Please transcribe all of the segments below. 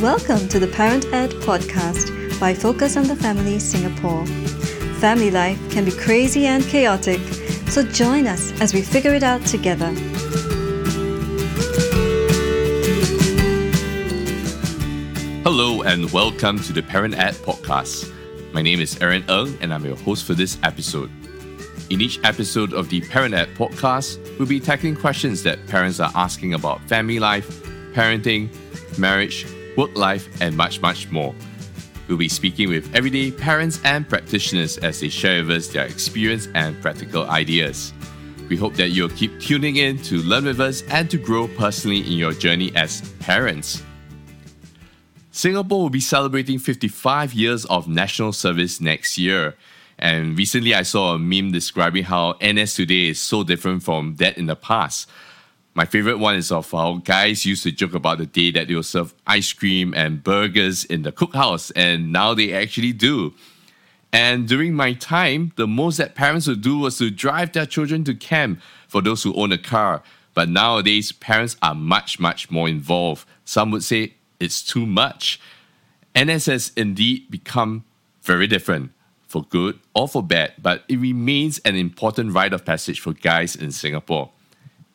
Welcome to the Parent Ed podcast by Focus on the Family Singapore. Family life can be crazy and chaotic, so join us as we figure it out together. Hello and welcome to the Parent Ed podcast. My name is Aaron Eng and I'm your host for this episode. In each episode of the Parent Ed podcast, we'll be tackling questions that parents are asking about family life, parenting, marriage, work life, and much, much more. We'll be speaking with everyday parents and practitioners as they share with us their experience and practical ideas. We hope that you'll keep tuning in to learn with us and to grow personally in your journey as parents. Singapore will be celebrating 55 years of national service next year. And recently I saw a meme describing how NS today is so different from that in the past. My favorite one is of how guys used to joke about the day that they will serve ice cream and burgers in the cookhouse, and now they actually do. And during my time, the most that parents would do was to drive their children to camp for those who own a car. But nowadays, parents are much, much more involved. Some would say it's too much. NS has indeed become very different, for good or for bad, but it remains an important rite of passage for guys in Singapore.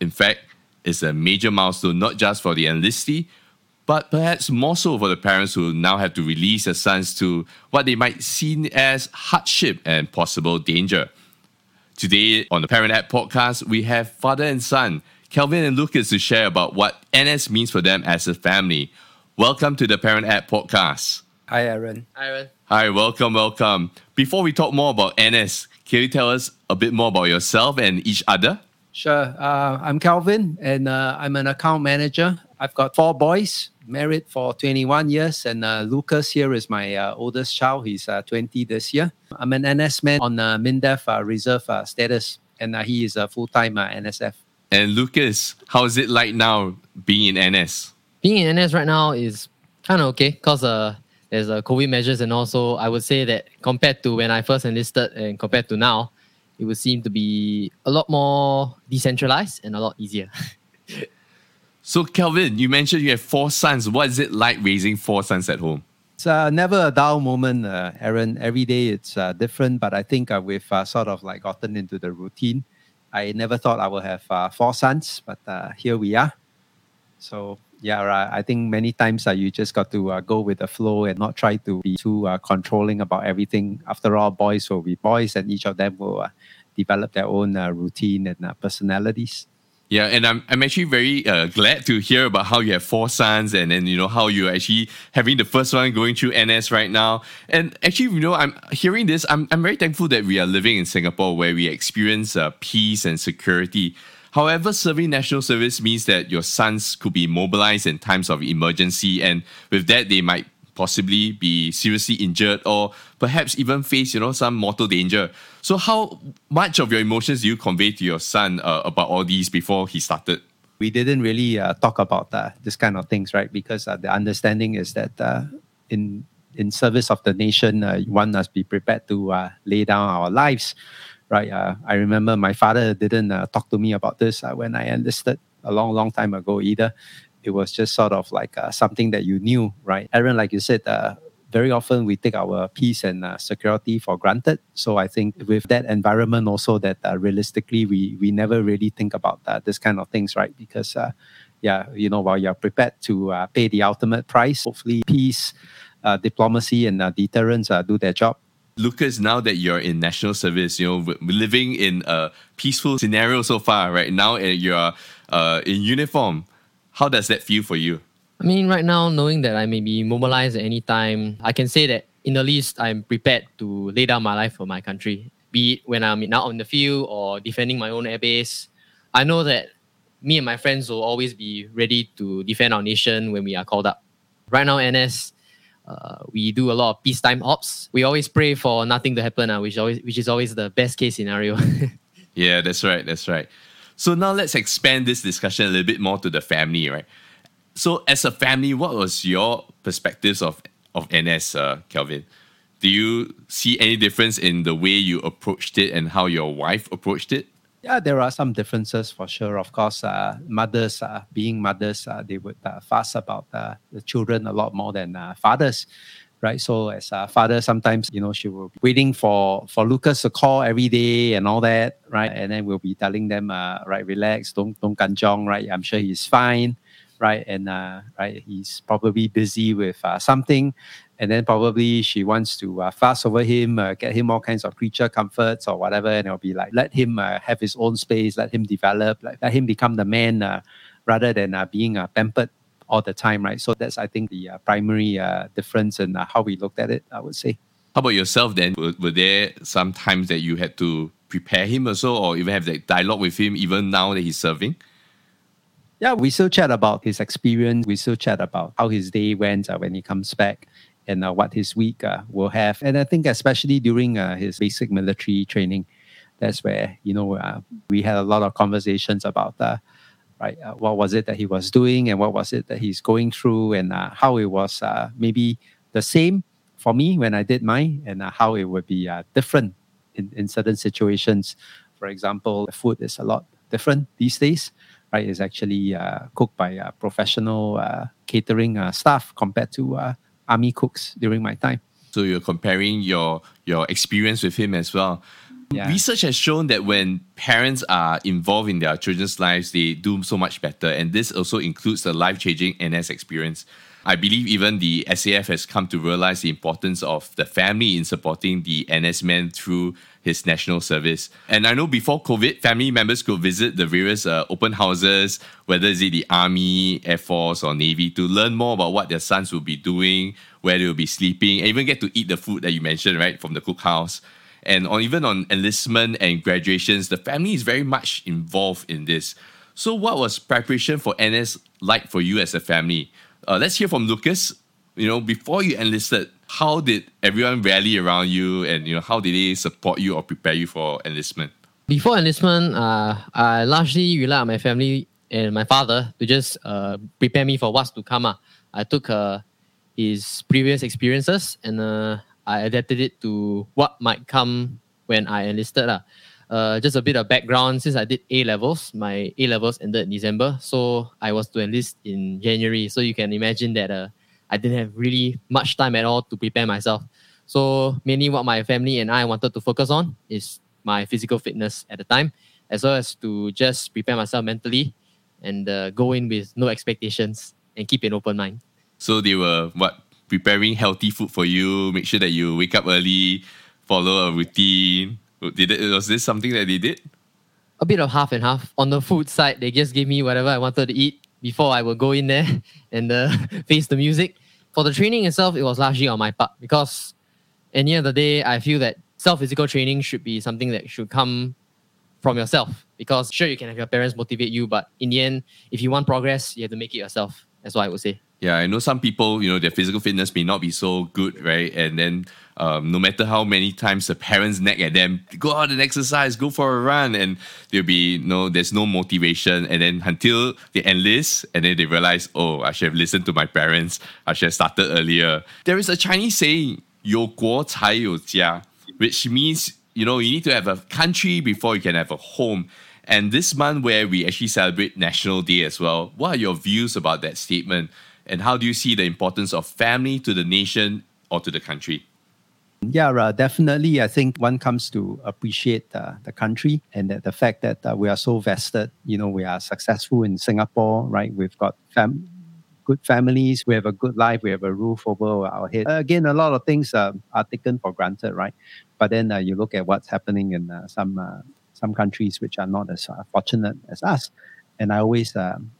In fact, it's a major milestone not just for the enlistee, but perhaps more so for the parents who now have to release their sons to what they might see as hardship and possible danger. Today on the Parent Ed podcast, we have father and son, Kelvin and Lucas, to share about what NS means for them as a family. Welcome to the Parent Ed podcast. Hi, Aaron. Hi, Aaron. Hi, welcome, welcome. Before we talk more about NS, can you tell us a bit more about yourself and each other? Sure. Uh, I'm Calvin, and uh, I'm an account manager. I've got four boys, married for 21 years, and uh, Lucas here is my uh, oldest child. He's uh, 20 this year. I'm an NS man on uh, MINDEF uh, reserve uh, status, and uh, he is a full time uh, NSF. And Lucas, how is it like now being in NS? Being in NS right now is kind of okay because uh, there's uh, COVID measures, and also I would say that compared to when I first enlisted and compared to now, it would seem to be a lot more decentralized and a lot easier. So, Kelvin, you mentioned you have four sons. What is it like raising four sons at home? It's uh, never a dull moment, uh, Aaron. Every day it's uh, different, but I think uh, we've uh, sort of like gotten into the routine. I never thought I would have uh, four sons, but uh, here we are. So yeah, right. I think many times uh, you just got to uh, go with the flow and not try to be too uh, controlling about everything. After all, boys will be boys, and each of them will uh, develop their own uh, routine and uh, personalities. Yeah, and I'm, I'm actually very uh, glad to hear about how you have four sons and then, you know, how you're actually having the first one going through NS right now. And actually, you know, I'm hearing this, I'm, I'm very thankful that we are living in Singapore where we experience uh, peace and security. However, serving national service means that your sons could be mobilized in times of emergency, and with that, they might possibly be seriously injured or perhaps even face, you know, some mortal danger. So, how much of your emotions you convey to your son uh, about all these before he started? we didn't really uh, talk about uh, this kind of things, right? Because uh, the understanding is that uh, in in service of the nation, uh, one must be prepared to lay down our lives, right? I remember my father didn't talk to me about this when I enlisted a long, long time ago either. It was just sort of like something that you knew, right? Aaron, like you said, uh, very often we take our peace and uh, security for granted. So I think with that environment also that uh, realistically we we never really think about uh, this kind of things, right? Because uh, yeah, you know, while you're prepared to uh, pay the ultimate price, hopefully peace, uh, diplomacy, and deterrence do their job. Lucas, now that you're in national service, you know, living in a peaceful scenario so far, right? Now you're in uniform. How does that feel for you? I mean, right now, knowing that I may be mobilized at any time, I can say that in the least, I'm prepared to lay down my life for my country. Be it when I'm out on the field or defending my own airbase. I know that me and my friends will always be ready to defend our nation when we are called up. Right now, NS, uh, we do a lot of peacetime ops. We always pray for nothing to happen, uh, which always which is always the best case scenario. Yeah, that's right. That's right. So now let's expand this discussion a little bit more to the family, right? So as a family, what was your perspectives of of NS, uh, Kelvin? Do you see any difference in the way you approached it and how your wife approached it? Yeah, there are some differences for sure. Of course, uh, mothers, uh, being mothers, uh, they would uh, fuss about uh, the children a lot more than uh, fathers, right? So as a father, sometimes you know she will be waiting for for Lucas to call every day and all that, right? And then we'll be telling them, right, relax, don't don't kanjong, right? I'm sure he's fine, right? And uh, right, he's probably busy with uh, something, and then probably she wants to uh, fuss over him, uh, get him all kinds of creature comforts or whatever, and it'll be like let him uh, have his own space, let him develop, like, let him become the man uh, rather than being pampered all the time, right? So that's I think the primary difference in how we looked at it. I would say. How about yourself then? Were, were there some times that you had to prepare him also, or even have that dialogue with him, even now that he's serving? Yeah, we still chat about his experience. We still chat about how his day went uh, when he comes back and uh, what his week uh, will have. And I think especially during uh, his basic military training, that's where you know uh, we had a lot of conversations about uh, right what was it that he was doing and what was it that he's going through and how it was maybe the same for me when I did mine and how it would be different in, in certain situations. For example, the food is a lot different these days. Right, it's actually uh, cooked by uh, professional uh, catering uh, staff compared to uh, army cooks during my time. So you're comparing your your experience with him as well. Yeah. Research has shown that when parents are involved in their children's lives, they do so much better. And this also includes the life changing NS experience. I believe even the SAF has come to realize the importance of the family in supporting the NS man through his national service. And I know before COVID, family members could visit the various uh, open houses, whether it's the Army, Air Force, or Navy, to learn more about what their sons will be doing, where they will be sleeping, and even get to eat the food that you mentioned, right, from the cookhouse and on even on enlistment and graduations, the family is very much involved in this. So, what was preparation for NS like for you as a family? Uh, let's hear from Lucas. You know, before you enlisted, how did everyone rally around you, and you know, how did they support you or prepare you for enlistment? Before enlistment, uh, I largely relied on my family and my father to just uh, prepare me for what's to come. Uh. I took uh, his previous experiences and uh, I adapted it to what might come when I enlisted. Uh. Uh, just a bit of background since I did A levels, my A levels ended in December, so I was to enlist in January. So you can imagine that uh, I didn't have really much time at all to prepare myself. So mainly what my family and I wanted to focus on is my physical fitness at the time, as well as to just prepare myself mentally and uh, go in with no expectations and keep an open mind. So they were what preparing healthy food for you, make sure that you wake up early, follow a routine. Did it, was this something that they did? a bit of half and half. On the food side, they just gave me whatever I wanted to eat before I would go in there and uh, face the music. For the training itself, it was largely on my part because at the end of the day, I feel that self physical training should be something that should come from yourself. Because sure, you can have your parents motivate you, but in the end, if you want progress, you have to make it yourself. That's what I would say. Yeah, I know some people, you know, their physical fitness may not be so good, right? And then um, no matter how many times the parents nag at them, go out and exercise, go for a run, and there'll be no, there's no motivation. And then until they enlist, and then they realize, oh, I should have listened to my parents. I should have started earlier. There is a Chinese saying, 有国才有家, which means, you know, you need to have a country before you can have a home. And this month, where we actually celebrate National Day as well, what are your views about that statement? And how do you see the importance of family to the nation or to the country? Yeah, uh, definitely. I think one comes to appreciate uh, the country and that the fact that uh, we are so vested. You know, we are successful in Singapore, right? We've got fam- good families, we have a good life, we have a roof over our head. again, a lot of things uh, are taken for granted, right? But then uh, you look at what's happening in uh, some some countries which are not as fortunate as us, and I always um,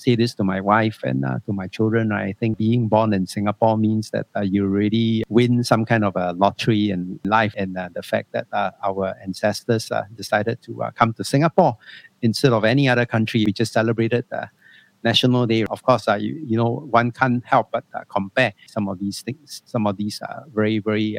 say this to my wife and uh, to my children. I think being born in Singapore means that uh, you really win some kind of a lottery in life. And uh, the fact that uh, our ancestors uh, decided to uh, come to Singapore instead of any other country, we just celebrated National Day. Of course, you, you know, one can't help but compare some of these things, some of these are very, very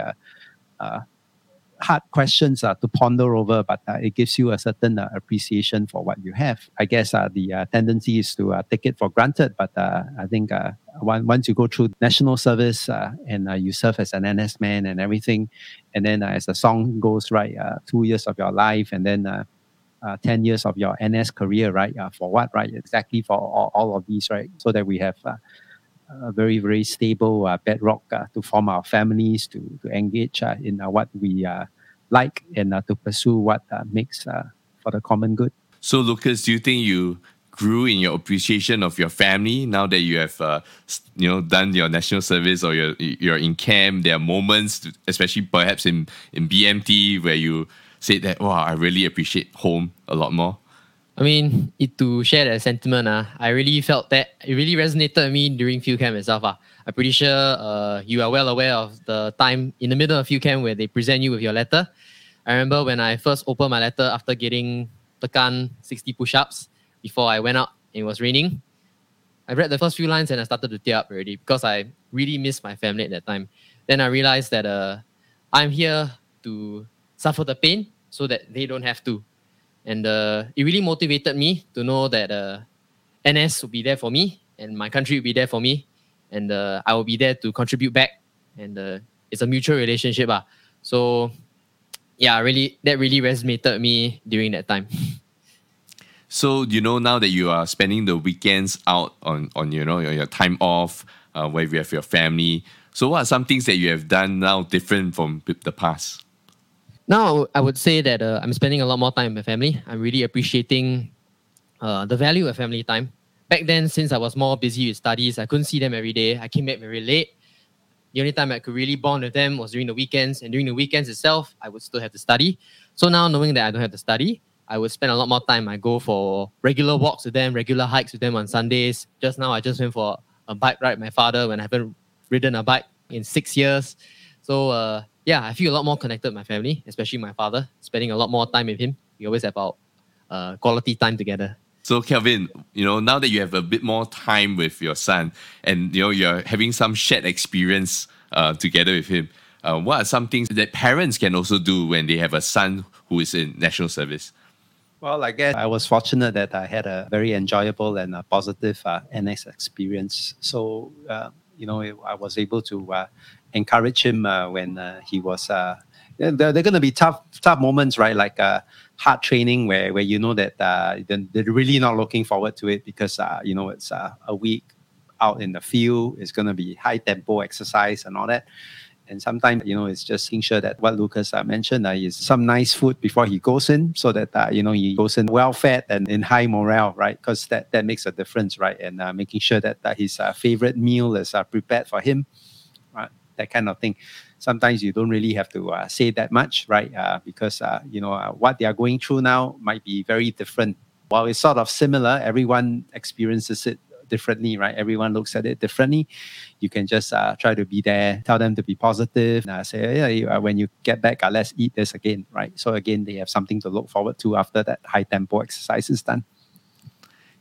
hard questions uh, to ponder over, but uh, it gives you a certain uh, appreciation for what you have. I guess uh, the uh, tendency is to uh, take it for granted, but I think one, once you go through national service and you serve as an NS man and everything, and then as the song goes right, two years of your life, and then uh, 10 years of your NS career, right? For what, right? Exactly for all, all of these, right? So that we have a very, very stable uh, bedrock uh, to form our families, to, to engage uh, in what we like, and to pursue what makes for the common good. So, Lucas, do you think you grew in your appreciation of your family now that you have uh, you know done your national service or you're you're in camp there are moments especially perhaps in in BMT where you said that wow I really appreciate home a lot more I mean, it, to share that sentiment, uh, I really felt that it really resonated with me during field camp itself. Uh. I'm pretty sure uh, you are well aware of the time in the middle of field camp where they present you with your letter. I remember when I first opened my letter after getting tekan 60 push-ups before I went out, it was raining. I read the first few lines and I started to tear up already because I really missed my family at that time. Then I realized that uh, I'm here to suffer the pain so that they don't have to. And uh, it really motivated me to know that uh, NS will be there for me and my country will be there for me. And uh, I will be there to contribute back. And uh, it's a mutual relationship. Uh. So, yeah, really, that really resonated me during that time. so you know now that you are spending the weekends out on on you know your, your time off uh, where you have your family so what are some things that you have done now different from the past now I would say that uh, I'm spending a lot more time with my family. I'm really appreciating uh, the value of family time. Back then, since I was more busy with studies, I couldn't see them every day. I came back very late. The only time I could really bond with them was during the weekends, and during the weekends itself, I would still have to study. So now, knowing that I don't have to study, I would spend a lot more time. I go for regular walks with them, regular hikes with them on Sundays. Just now, I just went for a bike ride with my father when I haven't ridden a bike in six years. So uh, yeah, I feel a lot more connected with my family, especially my father. Spending a lot more time with him. We always have our uh, quality time together. So, Kelvin, you know, now that you have a bit more time with your son and, you know, you're having some shared experience uh, together with him, uh, what are some things that parents can also do when they have a son who is in national service? Well, I guess I was fortunate that I had a very enjoyable and a positive uh, NS experience. So, uh, you know, I was able to uh, encourage him uh, when uh, he was. There, there are going to be tough, tough moments, right? Like hard training, where where you know that they're, they're really not looking forward to it because you know it's a week out in the field. It's going to be high tempo exercise and all that. And sometimes, you know, it's just making sure that what Lucas uh, mentioned uh, is some nice food before he goes in so that, uh, you know, he goes in well fed and in high morale, right? Because that, that makes a difference, right? And uh, making sure that that his uh, favorite meal is uh, prepared for him, right? That kind of thing. Sometimes you don't really have to uh, say that much, right? Uh, because, uh, you know, uh, what they are going through now might be very different. While it's sort of similar, everyone experiences it differently, right? Everyone looks at it differently. You can just uh, try to be there, tell them to be positive, and uh, say, yeah, you- uh, when you get back, uh, let's eat this again, right? So again, they have something to look forward to after that high tempo exercise is done.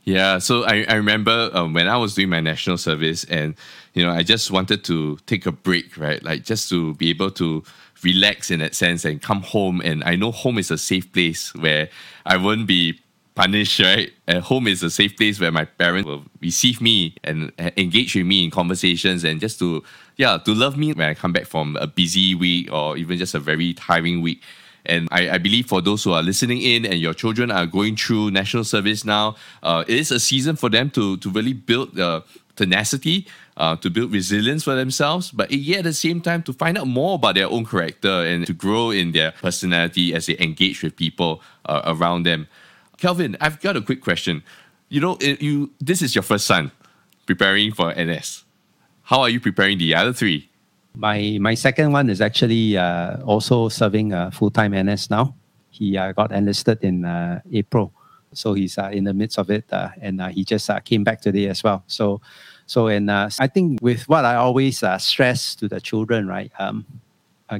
Yeah, so I, I remember um, when I was doing my national service, and you know, I just wanted to take a break, right? Like just to be able to relax in that sense and come home. And I know home is a safe place where I won't be punished, right? And home is a safe place where my parents will receive me and engage with me in conversations and just to, yeah, to love me when I come back from a busy week or even just a very tiring week. And I, I believe for those who are listening in and your children are going through national service now, uh, it is a season for them to, to really build uh, tenacity, uh, to build resilience for themselves, but yet at the same time to find out more about their own character and to grow in their personality as they engage with people uh, around them. Kelvin, I've got a quick question. You know, it, you this is your first son preparing for NS. How are you preparing the other three? My my second one is actually uh, also serving uh, full time NS now. He uh, got enlisted in uh, April, so he's uh, in the midst of it, uh, and he just came back today as well. So, so and I think with what I always stress to the children, right? Um,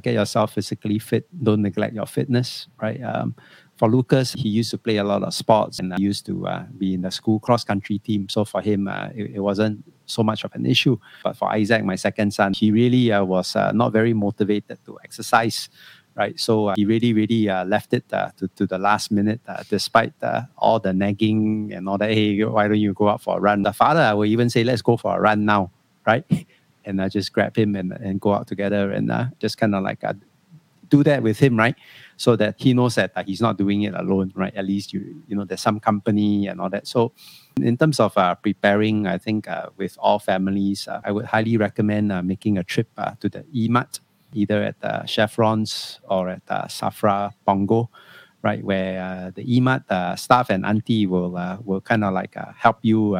get yourself physically fit. Don't neglect your fitness, right? Um, for Lucas, he used to play a lot of sports and uh, used to uh, be in the school cross country team. So for him, uh, it, it wasn't so much of an issue. But for Isaac, my second son, he really uh, was uh, not very motivated to exercise. Right, so uh, he really, really left it to, to the last minute, despite all the nagging and all that. Hey, why don't you go out for a run? The father will even say, "Let's go for a run now," right? And I just grab him and, and go out together and just kind of like do that with him, right? So that he knows that uh, he's not doing it alone, right? At least you you know there's some company and all that. So in terms of uh, preparing, I think uh, with all families, uh, I would highly recommend uh, making a trip uh, to the eMart, either at uh, Chevrons or at uh, Safra Punggol, right, where the eMart staff and auntie will will kind of like help you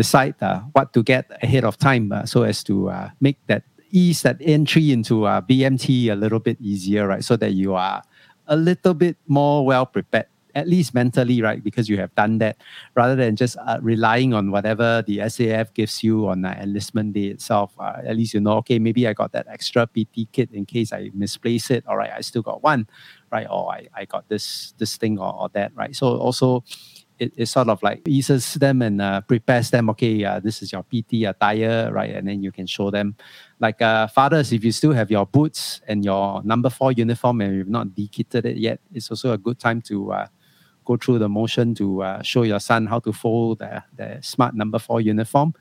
decide what to get ahead of time, so as to make that ease that entry into uh, BMT a little bit easier, right, so that you are a little bit more well prepared at least mentally, right? Because you have done that rather than just uh, relying on whatever the SAF gives you on the enlistment day itself. Uh, at least you know, okay, maybe I got that extra PT kit in case I misplace it. All right, I still got one, right? Or I, I got this this thing or, or that, right? So also it, it sort of like eases them and uh, prepares them. Okay, uh, this is your PT attire, right? And then you can show them. Like uh, fathers, if you still have your boots and your number four uniform and you've not dekitted it yet, it's also a good time to uh, go through the motion to uh, show your son how to fold the, the smart number four uniform.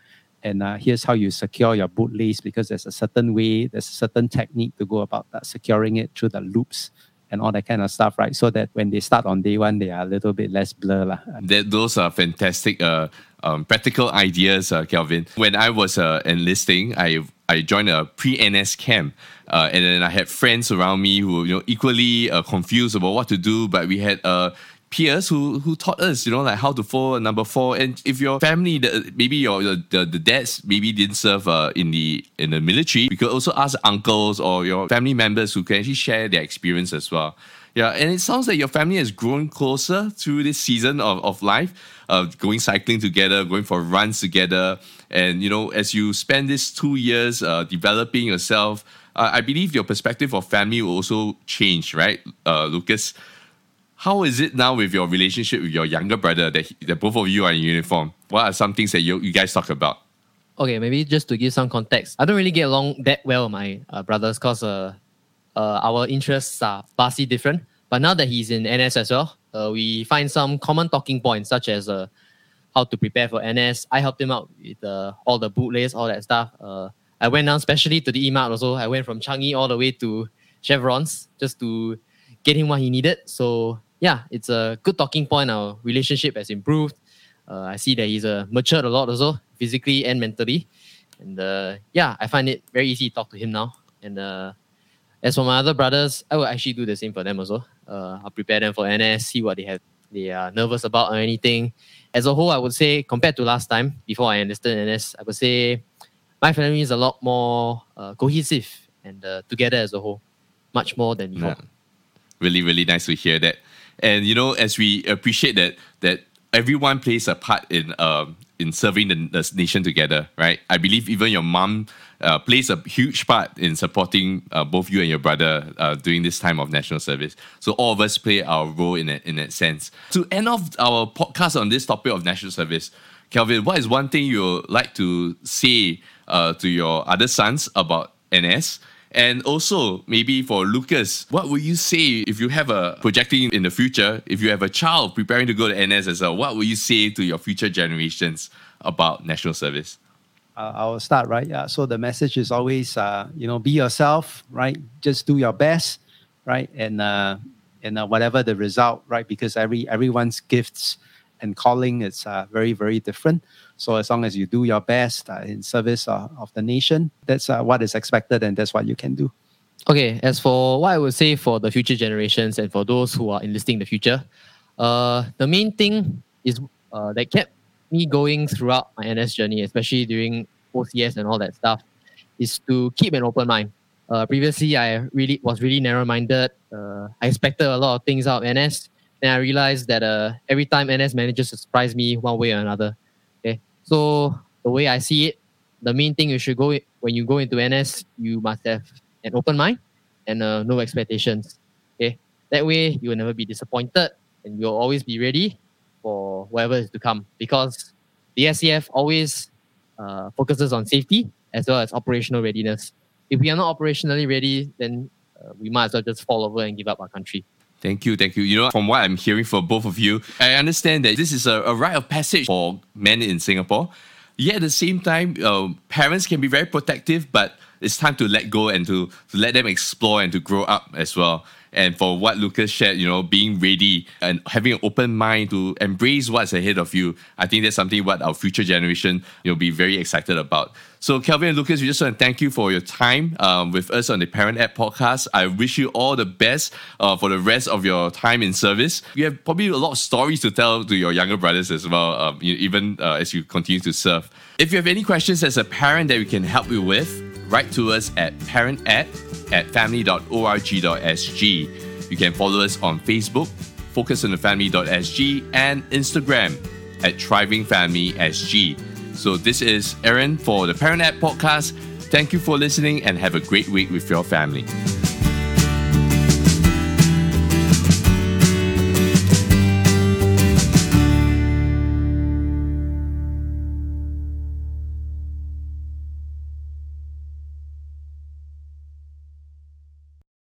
And uh, here's how you secure your boot lace because there's a certain way, there's a certain technique to go about that, securing it through the loops and all that kind of stuff, right? So that when they start on day one, they are a little bit less blur. lah. That those are fantastic uh, um, practical ideas, uh, Kelvin. When I was uh, enlisting, I I joined a pre-NS camp, uh, and then I had friends around me who you know equally uh, confused about what to do. But we had uh, peers who who taught us, you know, like how to fold number four. And if your family, the, maybe your the, the, the dads maybe didn't serve uh, in the in the military, you could also ask uncles or your family members who can actually share their experience as well. Yeah, and it sounds like your family has grown closer through this season of, of life, uh, going cycling together, going for runs together. And, you know, as you spend these two years uh, developing yourself, uh, I believe your perspective of family will also change, right, uh, Lucas? How is it now with your relationship with your younger brother that, he- that both of you are in uniform? What are some things that you, you guys talk about? Okay, maybe just to give some context, I don't really get along that well with my uh, brothers because uh, uh, our interests are vastly different. But now that he's in NS as well, uh, we find some common talking points such as uh, how to prepare for NS. I helped him out with uh, all the bootlays, all that stuff. I went down specially to the eMart also. I went from Changi all the way to Chevrons just to get him what he needed. So yeah, it's a good talking point. Our relationship has improved. Uh, I see that he's uh, matured a lot also, physically and mentally. And uh, yeah, I find it very easy to talk to him now. And uh, as for my other brothers, I will actually do the same for them also. Uh, I'll prepare them for NS, see what they have, they are nervous about or anything. As a whole, I would say compared to last time, before I enlisted NS, I would say my family is a lot more uh, cohesive and uh, together as a whole, much more than before. Yeah. Really, really nice to hear that. And you know, as we appreciate that that everyone plays a part in um in serving the, the nation together, right? I believe even your mom uh, plays a huge part in supporting uh, both you and your brother uh, during this time of national service. So all of us play our role in that in that sense. To end off our podcast on this topic of national service, Kelvin, what is one thing you like to say uh, to your other sons about NS? And also, maybe for Lucas, what would you say if you have a projecting in the future, if you have a child preparing to go to NS as well, what would you say to your future generations about national service? uh, I'll start right. Yeah. So the message is always, uh, you know, be yourself, right? Just do your best, right? And uh, and uh, whatever the result, right? Because every everyone's gifts and calling is uh, very very different. So as long as you do your best uh, in service uh, of the nation, that's uh, what is expected, and that's what you can do. Okay, as for what I would say for the future generations and for those who are enlisting in the future, uh, the main thing is uh, that kept me going throughout my NS journey, especially during OCS and all that stuff, is to keep an open mind. Previously, I really was really narrow-minded. I expected a lot of things out of NS, and I realized that uh, every time NS manages to surprise me one way or another. Okay, so the way I see it, the main thing you should go when you go into NS, you must have an open mind and uh, no expectations. Okay, that way you will never be disappointed, and you'll always be ready for whatever is to come. Because the SAF always uh, focuses on safety as well as operational readiness. If we are not operationally ready, then uh, we might as well just fall over and give up our country. Thank you, thank you. You know, from what I'm hearing from both of you, I understand that this is a, a rite of passage for men in Singapore. yet at the same time, uh, parents can be very protective, but it's time to let go and to, to let them explore and to grow up as well. And for what Lucas shared, you know, being ready and having an open mind to embrace what's ahead of you, I think that's something what our future generation will be very excited about. So, Kelvin and Lucas, we just want to thank you for your time um, with us on the Parent Ed podcast. I wish you all the best uh, for the rest of your time in service. You have probably a lot of stories to tell to your younger brothers as well, um, even uh, as you continue to serve. If you have any questions as a parent that we can help you with, write to us at parented at family.org.sg. You can follow us on Facebook, Focus on the focusonthefamily.sg, and Instagram at thrivingfamilysg. So this is Aaron for the Parent Ed podcast. Thank you for listening and have a great week with your family.